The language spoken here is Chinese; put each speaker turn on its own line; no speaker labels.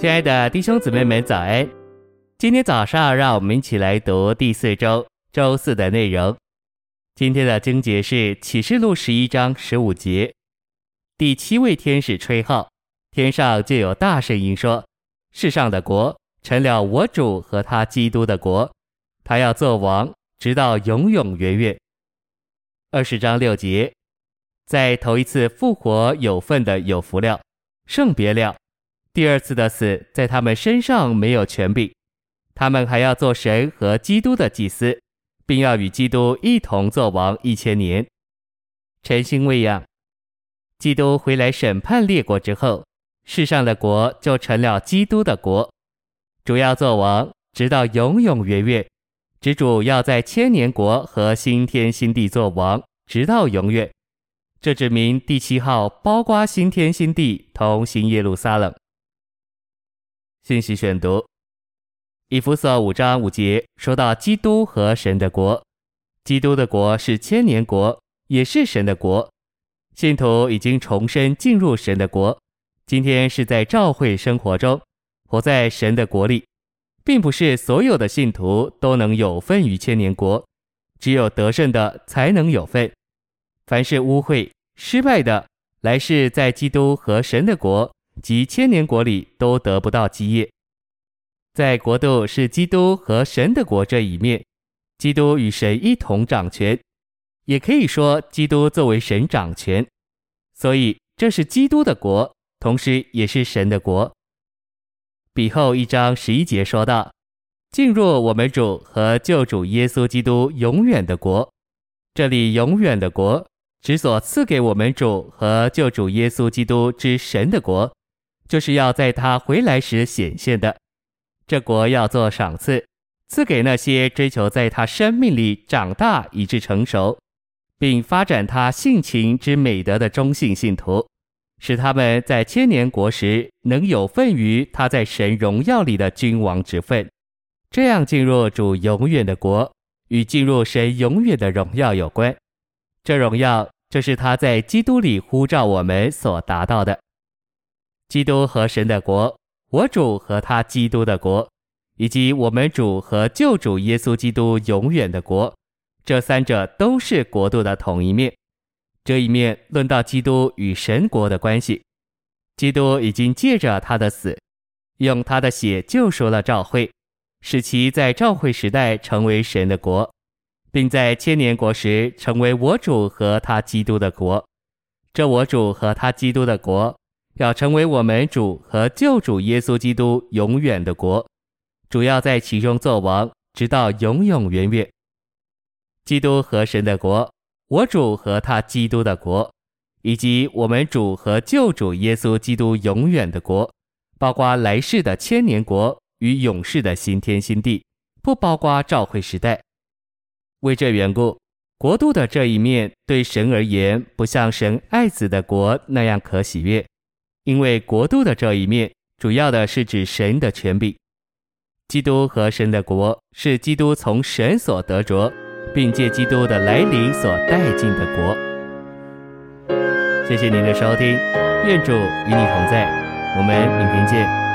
亲爱的弟兄姊妹们，早安！今天早上，让我们一起来读第四周周四的内容。今天的经节是启示录十一章十五节。第七位天使吹号，天上就有大声音说：“世上的国成了我主和他基督的国，他要做王，直到永永远远。”二十章六节，在头一次复活有份的有福了，圣别了。第二次的死在他们身上没有权柄，他们还要做神和基督的祭司，并要与基督一同作王一千年。晨星喂养，基督回来审判列国之后，世上的国就成了基督的国，主要作王，直到永永远远。之主要在千年国和新天新地作王，直到永远。这指明第七号包括新天新地同新耶路撒冷。信息选读：以弗所五章五节说到基督和神的国，基督的国是千年国，也是神的国。信徒已经重生进入神的国，今天是在教会生活中活在神的国里，并不是所有的信徒都能有份于千年国，只有得胜的才能有份。凡是污秽失败的，来世在基督和神的国。及千年国里都得不到基业，在国度是基督和神的国这一面，基督与神一同掌权，也可以说基督作为神掌权，所以这是基督的国，同时也是神的国。彼后一章十一节说道：“进入我们主和救主耶稣基督永远的国。”这里永远的国，指所赐给我们主和救主耶稣基督之神的国。就是要在他回来时显现的，这国要做赏赐，赐给那些追求在他生命里长大以致成熟，并发展他性情之美德的忠信信徒，使他们在千年国时能有份于他在神荣耀里的君王之分，这样进入主永远的国，与进入神永远的荣耀有关。这荣耀就是他在基督里呼召我们所达到的。基督和神的国，我主和他基督的国，以及我们主和救主耶稣基督永远的国，这三者都是国度的同一面。这一面论到基督与神国的关系，基督已经借着他的死，用他的血救赎了教会，使其在教会时代成为神的国，并在千年国时成为我主和他基督的国。这我主和他基督的国。要成为我们主和救主耶稣基督永远的国，主要在其中作王，直到永永远远。基督和神的国，我主和他基督的国，以及我们主和救主耶稣基督永远的国，包括来世的千年国与永世的新天新地，不包括召会时代。为这缘故，国度的这一面对神而言，不像神爱子的国那样可喜悦。因为国度的这一面，主要的是指神的权柄。基督和神的国是基督从神所得着，并借基督的来临所带进的国。谢谢您的收听，愿主与你同在，我们明天见。